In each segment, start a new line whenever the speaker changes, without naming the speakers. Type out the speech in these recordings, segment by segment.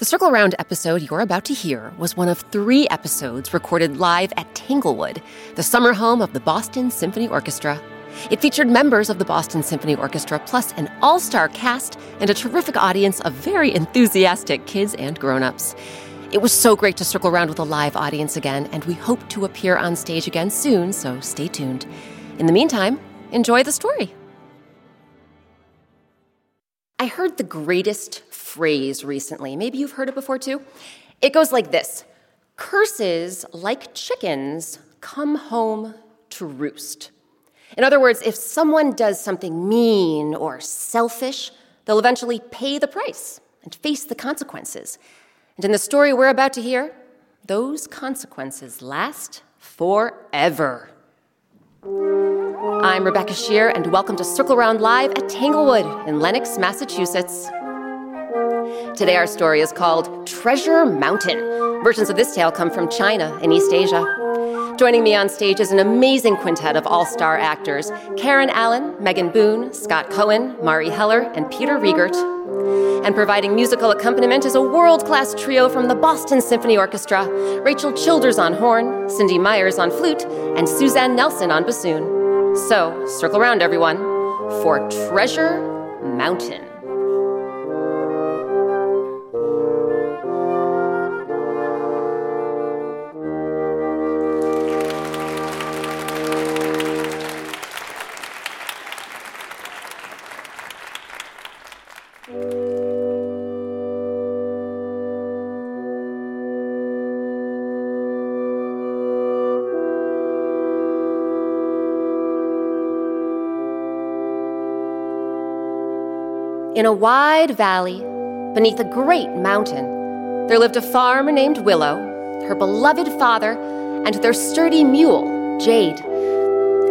The Circle Round episode you're about to hear was one of three episodes recorded live at Tanglewood, the summer home of the Boston Symphony Orchestra. It featured members of the Boston Symphony Orchestra, plus an all star cast and a terrific audience of very enthusiastic kids and grown ups. It was so great to circle around with a live audience again, and we hope to appear on stage again soon, so stay tuned. In the meantime, enjoy the story. I heard the greatest phrase recently. Maybe you've heard it before too. It goes like this Curses, like chickens, come home to roost. In other words, if someone does something mean or selfish, they'll eventually pay the price and face the consequences. And in the story we're about to hear, those consequences last forever. I'm Rebecca Sheir, and welcome to Circle Round Live at Tanglewood in Lenox, Massachusetts. Today, our story is called Treasure Mountain. Versions of this tale come from China and East Asia. Joining me on stage is an amazing quintet of all star actors Karen Allen, Megan Boone, Scott Cohen, Marielle Heller, and Peter Riegert. And providing musical accompaniment is a world class trio from the Boston Symphony Orchestra Rachel Childers on horn, Cindy Meyers on flute, and Suzanne Nelson on bassoon. So, circle around, everyone, for Treasure Mountain. In a wide valley, beneath a great mountain, there lived a farmer named Willow, her beloved father, and their sturdy mule, Jade.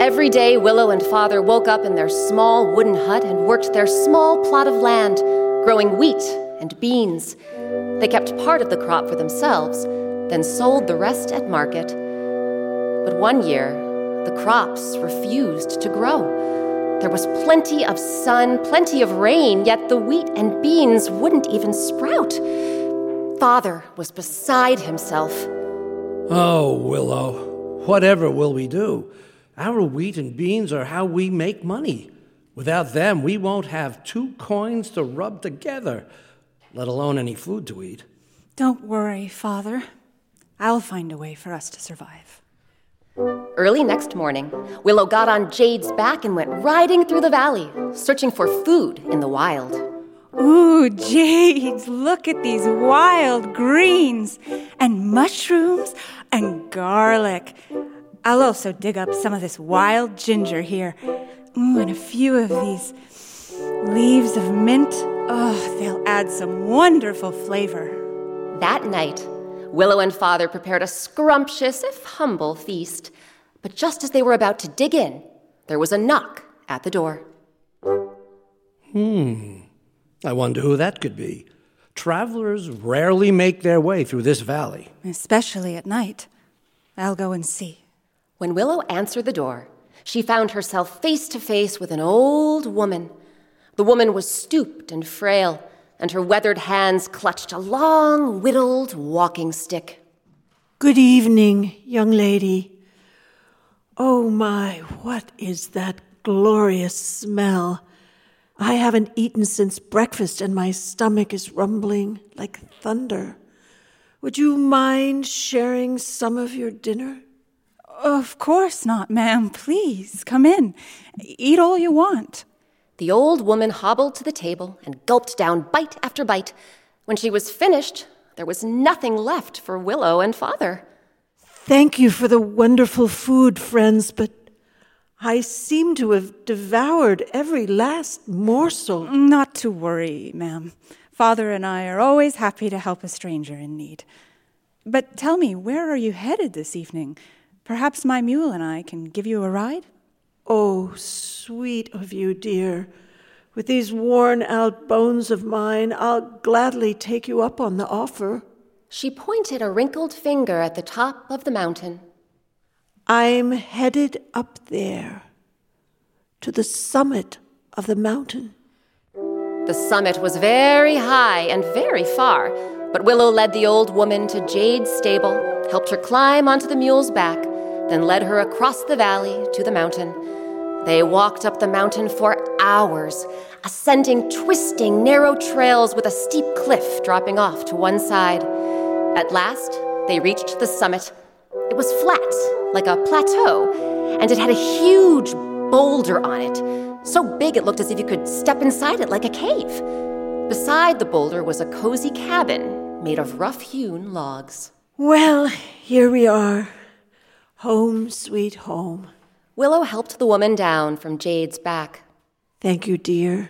Every day, Willow and father woke up in their small wooden hut and worked their small plot of land, growing wheat and beans. They kept part of the crop for themselves, then sold the rest at market. But one year, the crops refused to grow. There was plenty of sun, plenty of rain, yet the wheat and beans wouldn't even sprout. Father was beside himself.
Oh, Willow, whatever will we do? Our wheat and beans are how we make money. Without them, we won't have two coins to rub together, let alone any food to eat.
Don't worry, Father. I'll find a way for us to survive.
Early next morning, Willow got on Jade's back and went riding through the valley, searching for food in the wild.
Ooh, Jade, look at these wild greens and mushrooms and garlic. I'll also dig up some of this wild ginger here. Ooh, and a few of these leaves of mint. Oh, they'll add some wonderful flavor.
That night, Willow and Father prepared a scrumptious, if humble, feast. But just as they were about to dig in, there was a knock at the door.
Hmm. I wonder who that could be. Travelers rarely make their way through this valley.
Especially at night. I'll go and see.
When Willow answered the door, she found herself face to face with an old woman. The woman was stooped and frail, and her weathered hands clutched a long, whittled walking stick.
Good evening, young lady. Oh my, what is that glorious smell? I haven't eaten since breakfast and my stomach is rumbling like thunder. Would you mind sharing some of your dinner?
Of course not, ma'am. Please come in. Eat all you want.
The old woman hobbled to the table and gulped down bite after bite. When she was finished, there was nothing left for Willow and Father.
Thank you for the wonderful food, friends, but I seem to have devoured every last morsel.
Not to worry, ma'am. Father and I are always happy to help a stranger in need. But tell me, where are you headed this evening? Perhaps my mule and I can give you a ride?
Oh, sweet of you, dear. With these worn out bones of mine, I'll gladly take you up on the offer.
She pointed a wrinkled finger at the top of the mountain.
I'm headed up there, to the summit of the mountain.
The summit was very high and very far, but Willow led the old woman to Jade's stable, helped her climb onto the mule's back, then led her across the valley to the mountain. They walked up the mountain for hours, ascending twisting, narrow trails with a steep cliff dropping off to one side. At last, they reached the summit. It was flat, like a plateau, and it had a huge boulder on it, so big it looked as if you could step inside it like a cave. Beside the boulder was a cozy cabin made of rough hewn logs.
Well, here we are. Home, sweet home.
Willow helped the woman down from Jade's back.
Thank you, dear.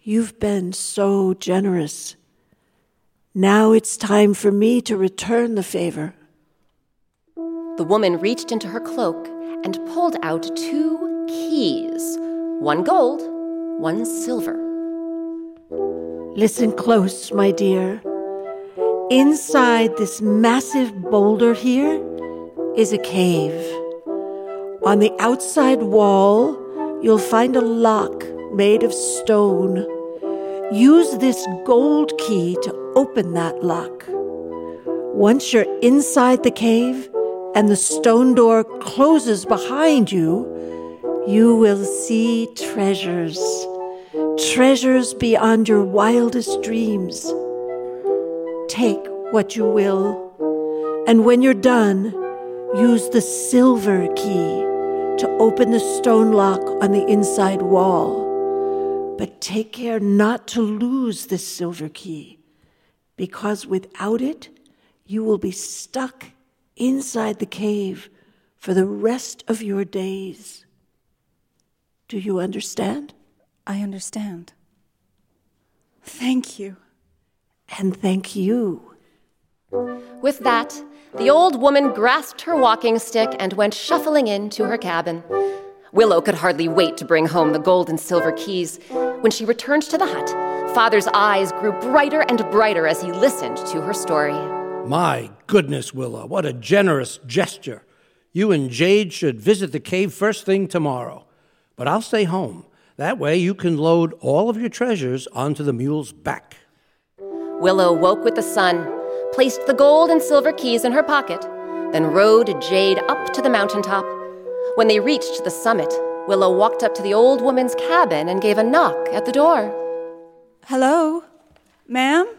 You've been so generous. Now it's time for me to return the favor.
The woman reached into her cloak and pulled out two keys one gold, one silver.
Listen close, my dear. Inside this massive boulder here is a cave. On the outside wall, you'll find a lock made of stone. Use this gold key to open that lock. Once you're inside the cave and the stone door closes behind you, you will see treasures. Treasures beyond your wildest dreams. Take what you will, and when you're done, use the silver key to open the stone lock on the inside wall. But take care not to lose this silver key, because without it, you will be stuck inside the cave for the rest of your days. Do you understand?
I understand. Thank you.
And thank you.
With that, the old woman grasped her walking stick and went shuffling into her cabin. Willow could hardly wait to bring home the gold and silver keys. When she returned to the hut, Father's eyes grew brighter and brighter as he listened to her story.
My goodness, Willow, what a generous gesture. You and Jade should visit the cave first thing tomorrow. But I'll stay home. That way you can load all of your treasures onto the mule's back.
Willow woke with the sun, placed the gold and silver keys in her pocket, then rode Jade up to the mountaintop. When they reached the summit, Willow walked up to the old woman's cabin and gave a knock at the door.
Hello? Ma'am?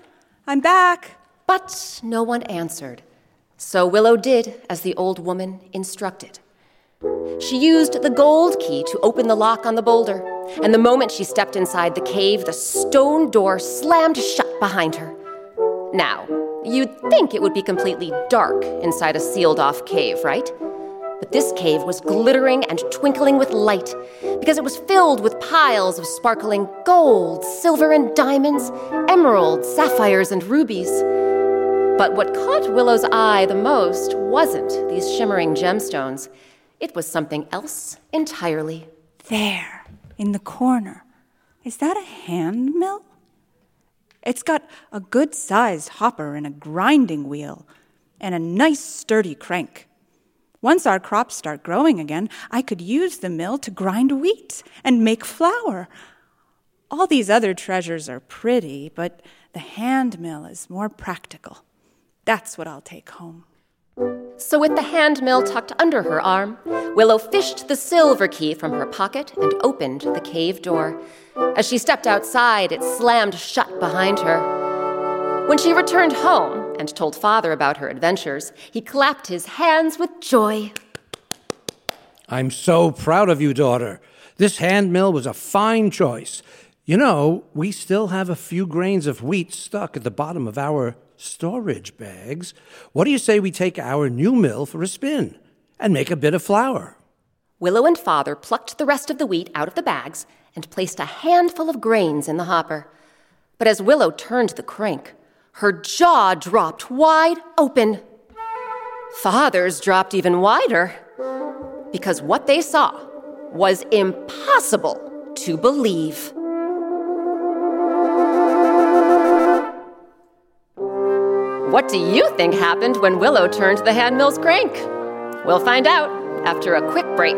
I'm back.
But no one answered. So Willow did as the old woman instructed. She used the gold key to open the lock on the boulder, and the moment she stepped inside the cave, the stone door slammed shut behind her. Now, you'd think it would be completely dark inside a sealed off cave, right? But this cave was glittering and twinkling with light because it was filled with piles of sparkling gold, silver, and diamonds, emeralds, sapphires, and rubies. But what caught Willow's eye the most wasn't these shimmering gemstones. It was something else entirely.
There, in the corner. Is that a hand mill? It's got a good sized hopper and a grinding wheel, and a nice sturdy crank. Once our crops start growing again, I could use the mill to grind wheat and make flour. All these other treasures are pretty, but the hand mill is more practical. That's what I'll take home.
So, with the hand mill tucked under her arm, Willow fished the silver key from her pocket and opened the cave door. As she stepped outside, it slammed shut behind her. When she returned home and told Father about her adventures, he clapped his hands with joy.
I'm so proud of you, daughter. This hand mill was a fine choice. You know, we still have a few grains of wheat stuck at the bottom of our storage bags. What do you say we take our new mill for a spin and make a bit of flour?
Willow and Father plucked the rest of the wheat out of the bags and placed a handful of grains in the hopper. But as Willow turned the crank, her jaw dropped wide open. Father's dropped even wider because what they saw was impossible to believe. What do you think happened when Willow turned the handmill's crank? We'll find out after a quick break.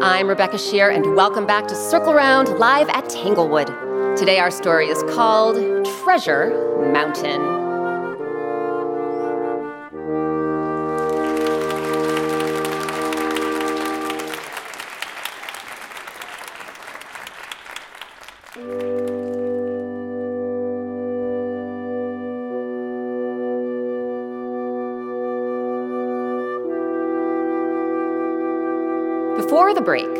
I'm Rebecca Sheir, and welcome back to Circle Round live at Tanglewood. Today, our story is called Treasure Mountain. The break,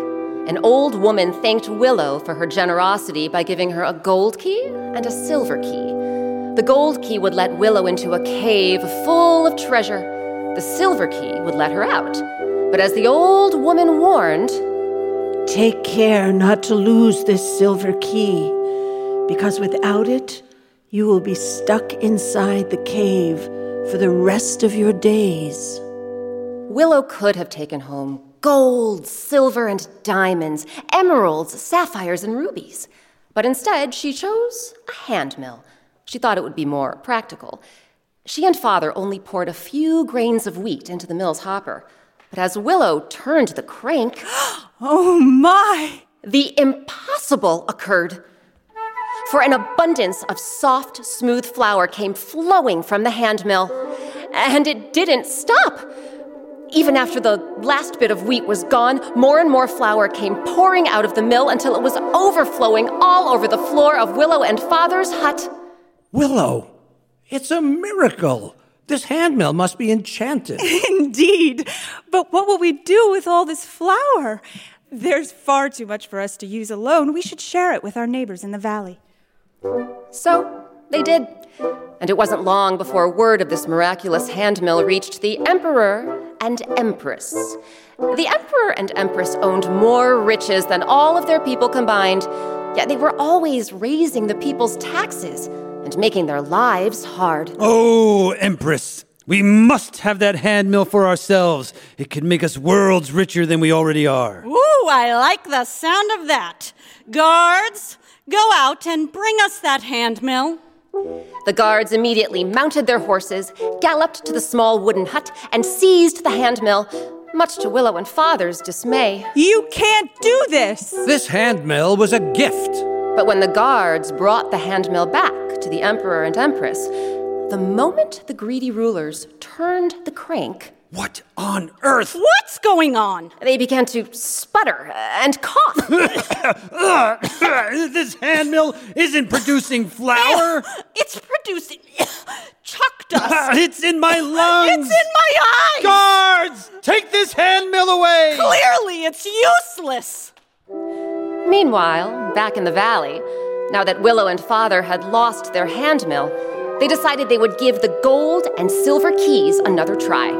an old woman thanked Willow for her generosity by giving her a gold key and a silver key. The gold key would let Willow into a cave full of treasure. The silver key would let her out. But as the old woman warned,
Take care not to lose this silver key, because without it, you will be stuck inside the cave for the rest of your days.
Willow could have taken home gold, silver, and diamonds, emeralds, sapphires, and rubies. But instead, she chose a hand mill. She thought it would be more practical. She and father only poured a few grains of wheat into the mill's hopper. But as Willow turned the crank,
Oh my!
the impossible occurred. For an abundance of soft, smooth flour came flowing from the hand mill. And it didn't stop. Even after the last bit of wheat was gone, more and more flour came pouring out of the mill until it was overflowing all over the floor of Willow and Father's hut.
Willow, it's a miracle. This hand mill must be enchanted.
Indeed. But what will we do with all this flour? There's far too much for us to use alone. We should share it with our neighbors in the valley.
So they did. And it wasn't long before word of this miraculous hand mill reached the Emperor and Empress. The Emperor and Empress owned more riches than all of their people combined, yet they were always raising the people's taxes and making their lives hard.
Oh, Empress, we must have that hand mill for ourselves. It could make us worlds richer than we already are.
Ooh, I like the sound of that. Guards, go out and bring us that hand mill.
The guards immediately mounted their horses, galloped to the small wooden hut, and seized the handmill, much to Willow and Father's dismay.
You can't do this!
This handmill was a gift.
But when the guards brought the handmill back to the Emperor and Empress, the moment the greedy rulers turned the crank,
What on earth?
What's going on?
they began to sputter and cough.
this hand mill isn't producing flour.
It's producing chalk attacked us!
it's in my lungs!
it's in my eyes!
Guards! Take this hand mill away!
Clearly, it's useless!
Meanwhile, back in the valley, now that Willow and Father had lost their hand mill, they decided they would give the gold and silver keys another try.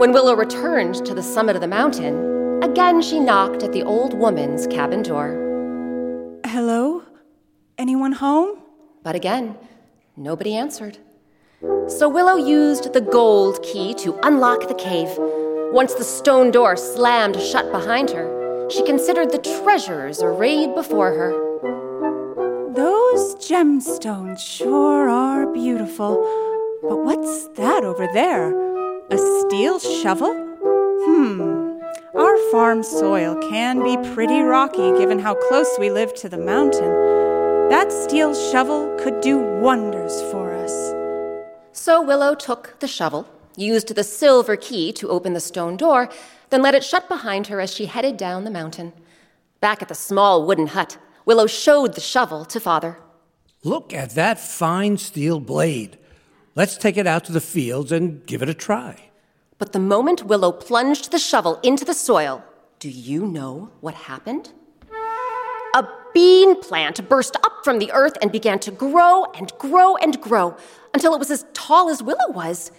When Willow returned to the summit of the mountain, again she knocked at the old woman's cabin door.
Hello? Anyone home?
But again, nobody answered. So Willow used the gold key to unlock the cave. Once the stone door slammed shut behind her, she considered the treasures arrayed before her.
Those gemstones sure are beautiful. But what's that over there? A steel shovel? Hmm. Our farm soil can be pretty rocky given how close we live to the mountain. That steel shovel could do wonders for us.
So Willow took the shovel, used the silver key to open the stone door, then let it shut behind her as she headed down the mountain. Back at the small wooden hut, Willow showed the shovel to Father.
Look at that fine steel blade. Let's take it out to the fields and give it a try.
But the moment Willow plunged the shovel into the soil, do you know what happened? A bean plant burst up from the earth and began to grow and grow and grow until it was as tall as Willow was.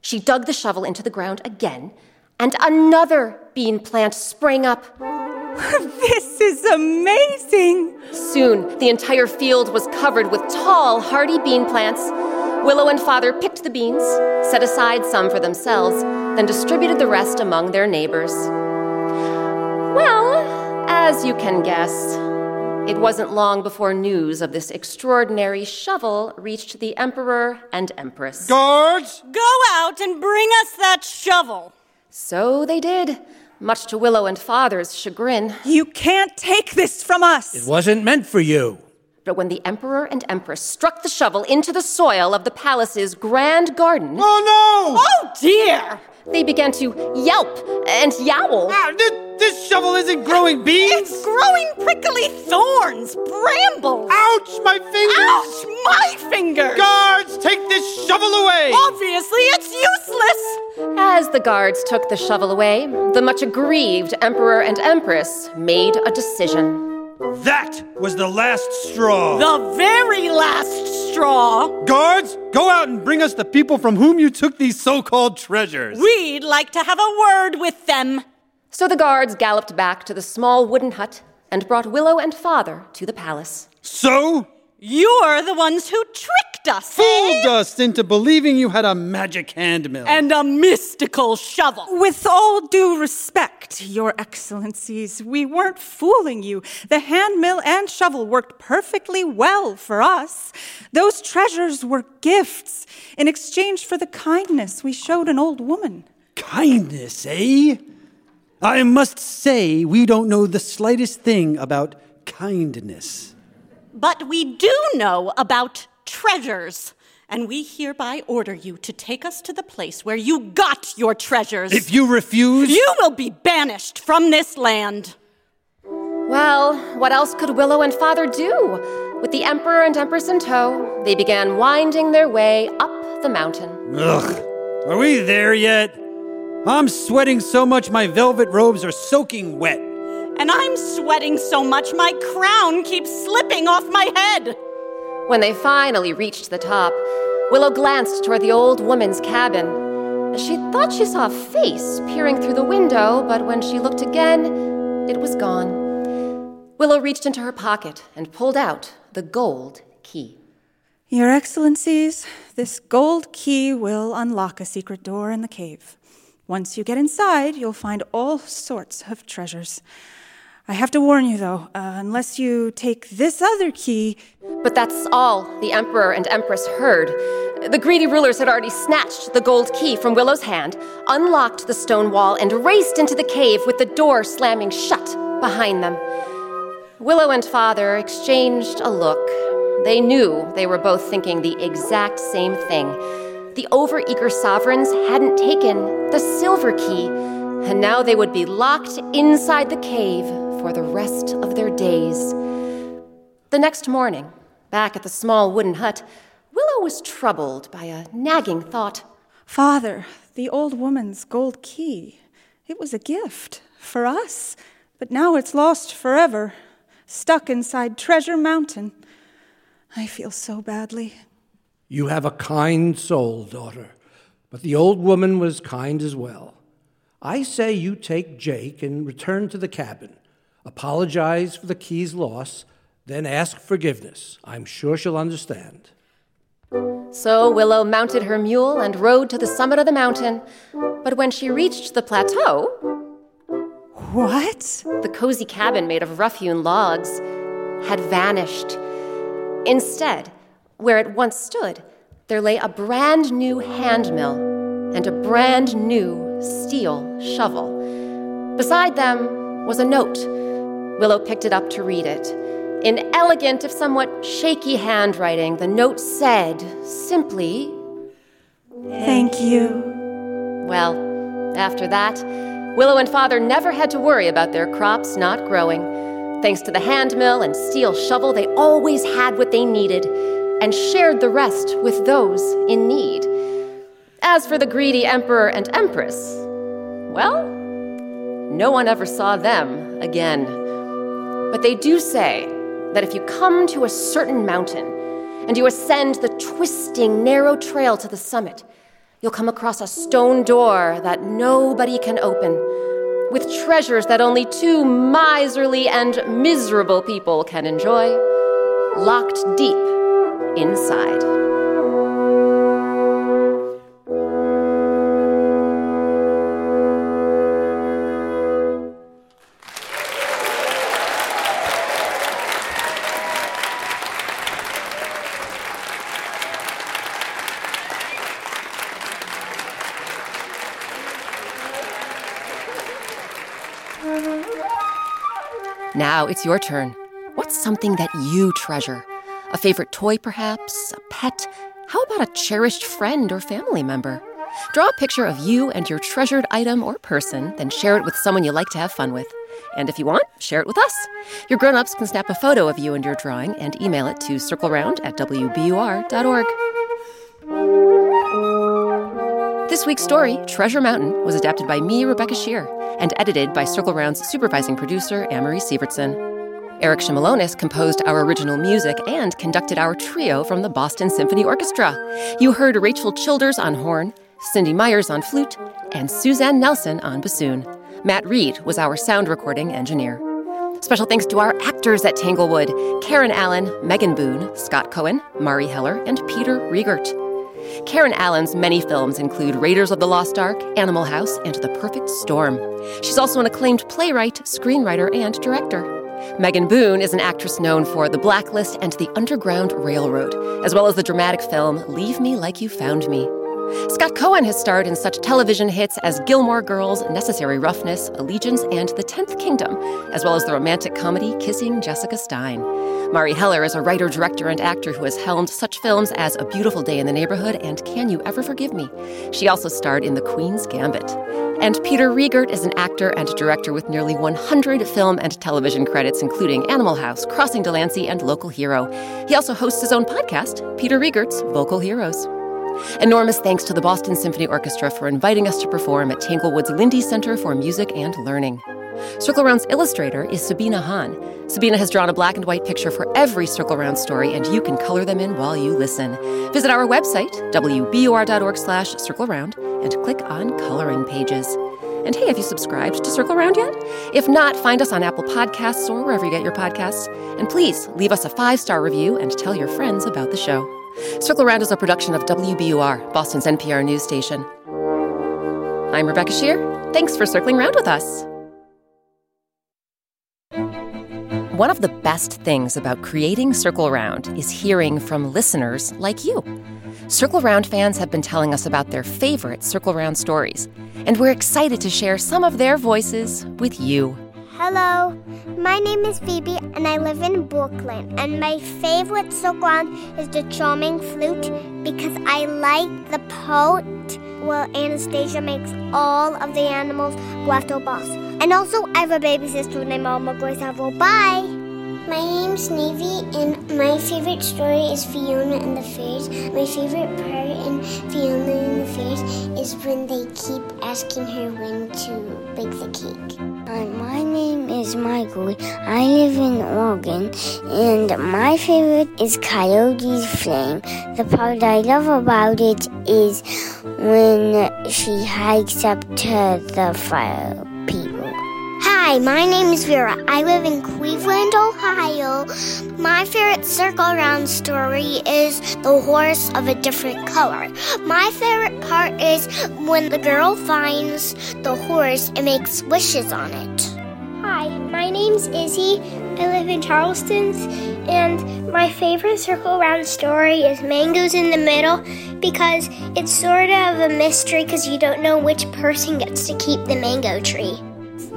She dug the shovel into the ground again, and another bean plant sprang up.
this is amazing!
Soon, the entire field was covered with tall, hardy bean plants. Willow and Father picked the beans, set aside some for themselves, then distributed the rest among their neighbors. Well, as you can guess, it wasn't long before news of this extraordinary shovel reached the Emperor and Empress.
Guards!
Go out and bring us that shovel!
So they did, much to Willow and Father's chagrin.
You can't take this from us!
It wasn't meant for you.
But when the Emperor and Empress struck the shovel into the soil of the palace's grand garden,
Oh no!
Oh dear!
they began to yelp and yowl.
Ah, thi- this shovel isn't growing beans!
It's growing prickly thorns, brambles!
Ouch, my fingers!
Ouch, my fingers!
Guards, take this shovel away!
Obviously, it's useless!
As the guards took the shovel away, the much aggrieved Emperor and Empress made a decision.
That was the last straw!
The very last straw!
Guards, go out and bring us the people from whom you took these so called treasures.
We'd like to have a word with them.
So the guards galloped back to the small wooden hut and brought Willow and Father to the palace.
so?
You're the ones who tricked us,
Fooled
eh?
us into believing you had a magic hand mill.
And a mystical shovel.
With all due respect, Your Excellencies, we weren't fooling you. The hand mill and shovel worked perfectly well for us. Those treasures were gifts in exchange for the kindness we showed an old woman.
Kindness, eh? I must say, we don't know the slightest thing about kindness.
But we do know about treasures. And we hereby order you to take us to the place where you got your treasures.
If you refuse,
you will be banished from this land.
Well, what else could Willow and Father do? With the Emperor and Empress in tow, they began winding their way up the mountain.
Ugh. Are we there yet? I'm sweating so much my velvet robes are soaking wet.
And I'm sweating so much my crown keeps slipping off my head.
When they finally reached the top, Willow glanced toward the old woman's cabin. She thought she saw a face peering through the window, but when she looked again, it was gone. Willow reached into her pocket and pulled out the gold key.
Your Excellencies, this gold key will unlock a secret door in the cave. Once you get inside, you'll find all sorts of treasures. I have to warn you, though, uh, unless you take this other key.
But that's all the Emperor and Empress heard. The greedy rulers had already snatched the gold key from Willow's hand, unlocked the stone wall, and raced into the cave with the door slamming shut behind them. Willow and Father exchanged a look. They knew they were both thinking the exact same thing. The overeager sovereigns hadn't taken the silver key, and now they would be locked inside the cave for the rest of their days. The next morning, back at the small wooden hut, Willow was troubled by a nagging thought.
Father, the old woman's gold key. It was a gift for us, but now it's lost forever, stuck inside Treasure Mountain. I feel so badly.
You have a kind soul, daughter, but the old woman was kind as well. I say you take Jake and return to the cabin. Apologize for the key's loss, then ask forgiveness. I'm sure she'll understand.
So Willow mounted her mule and rode to the summit of the mountain. But when she reached the plateau,
What?
the cozy cabin made of rough hewn logs had vanished. Instead, where it once stood, there lay a brand new hand mill and a brand new steel shovel. Beside them was a note. Willow picked it up to read it. In elegant, if somewhat shaky handwriting, the note said simply,
Thank you.
Well, after that, Willow and Father never had to worry about their crops not growing. Thanks to the hand mill and steel shovel, they always had what they needed and shared the rest with those in need. As for the greedy Emperor and Empress, well, no one ever saw them again. But they do say that if you come to a certain mountain and you ascend the twisting, narrow trail to the summit, you'll come across a stone door that nobody can open, with treasures that only two miserly and miserable people can enjoy, locked deep inside. Now it's your turn. What's something that you treasure? A favorite toy, perhaps? A pet? How about a cherished friend or family member? Draw a picture of you and your treasured item or person, then share it with someone you like to have fun with. And if you want, share it with us. Your grown ups can snap a photo of you and your drawing and email it to circleround at wbur.org. This week's story, Treasure Mountain, was adapted by me, Rebecca Sheir, and edited by Circle Round's supervising producer, Amory Sievertson. Eric Shimelonis composed our original music and conducted our trio from the Boston Symphony Orchestra. You heard Rachel Childers on horn, Cindy Meyers on flute, and Suzanne Nelson on bassoon. Matt Reed was our sound recording engineer. Special thanks to our actors at Tanglewood Karen Allen, Megan Boone, Scott Cohen, Marielle Heller, and Peter Riegert. Karen Allen's many films include Raiders of the Lost Ark, Animal House, and The Perfect Storm. She's also an acclaimed playwright, screenwriter, and director. Megan Boone is an actress known for The Blacklist and The Underground Railroad, as well as the dramatic film Leave Me Like You Found Me. Scott Cohen has starred in such television hits as Gilmore Girls, Necessary Roughness, Allegiance, and The Tenth Kingdom, as well as the romantic comedy Kissing Jessica Stein. Marielle Heller is a writer, director, and actor who has helmed such films as A Beautiful Day in the Neighborhood and Can You Ever Forgive Me? She also starred in The Queen's Gambit. And Peter Riegert is an actor and director with nearly 100 film and television credits, including Animal House, Crossing Delancey, and Local Hero. He also hosts his own podcast, Peter Riegert's Vocal Heroes. Enormous thanks to the Boston Symphony Orchestra for inviting us to perform at Tanglewood's Linde Center for Music and Learning. Circle Round's illustrator is Sabina Hahn. Sabina has drawn a black and white picture for every Circle Round story, and you can color them in while you listen. Visit our website, wbur.org slash circle round, and click on coloring pages. And hey, have you subscribed to Circle Round yet? If not, find us on Apple Podcasts or wherever you get your podcasts. And please leave us a five star review and tell your friends about the show. Circle Round is a production of WBUR, Boston's NPR news station. I'm Rebecca Sheir. Thanks for circling round with us. One of the best things about creating Circle Round is hearing from listeners like you. Circle Round fans have been telling us about their favorite Circle Round stories, and we're excited to share some of their voices with you.
Hello, my name is Phoebe and I live in Brooklyn. And my favorite Round is the charming flute because I like the part where Anastasia makes all of the animals go after boss. And also, I have a baby sister named Alma Grace. Bye! My name's Navy, and my favorite story is Fiona and the Fairies. My favorite part in Fiona and the Fairies is when they keep asking her when to bake the cake.
Hi, my name is Michael. I live in Oregon, and my favorite is Coyote's Flame. The part I love about it is when she hikes up to the fire.
Hi, my name is Vera. I live in Cleveland, Ohio. My favorite circle round story is The Horse of a Different Color. My favorite part is when the girl finds the horse and makes wishes on it.
Hi, my name's Izzy. I live in Charleston, and my favorite circle round story is Mangoes in the Middle because it's sort of a mystery because you don't know which person gets to keep the mango tree.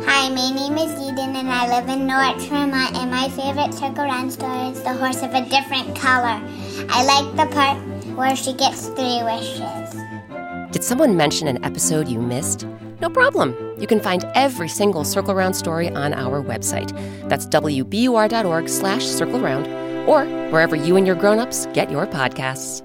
Hi, my name is Eden and I live in North Vermont and my favorite circle around story is the horse of a different color. I like the part where she gets three wishes.
Did someone mention an episode you missed? No problem. You can find every single Circle Round story on our website. That's wbur.org slash circle round or wherever you and your grown-ups get your podcasts.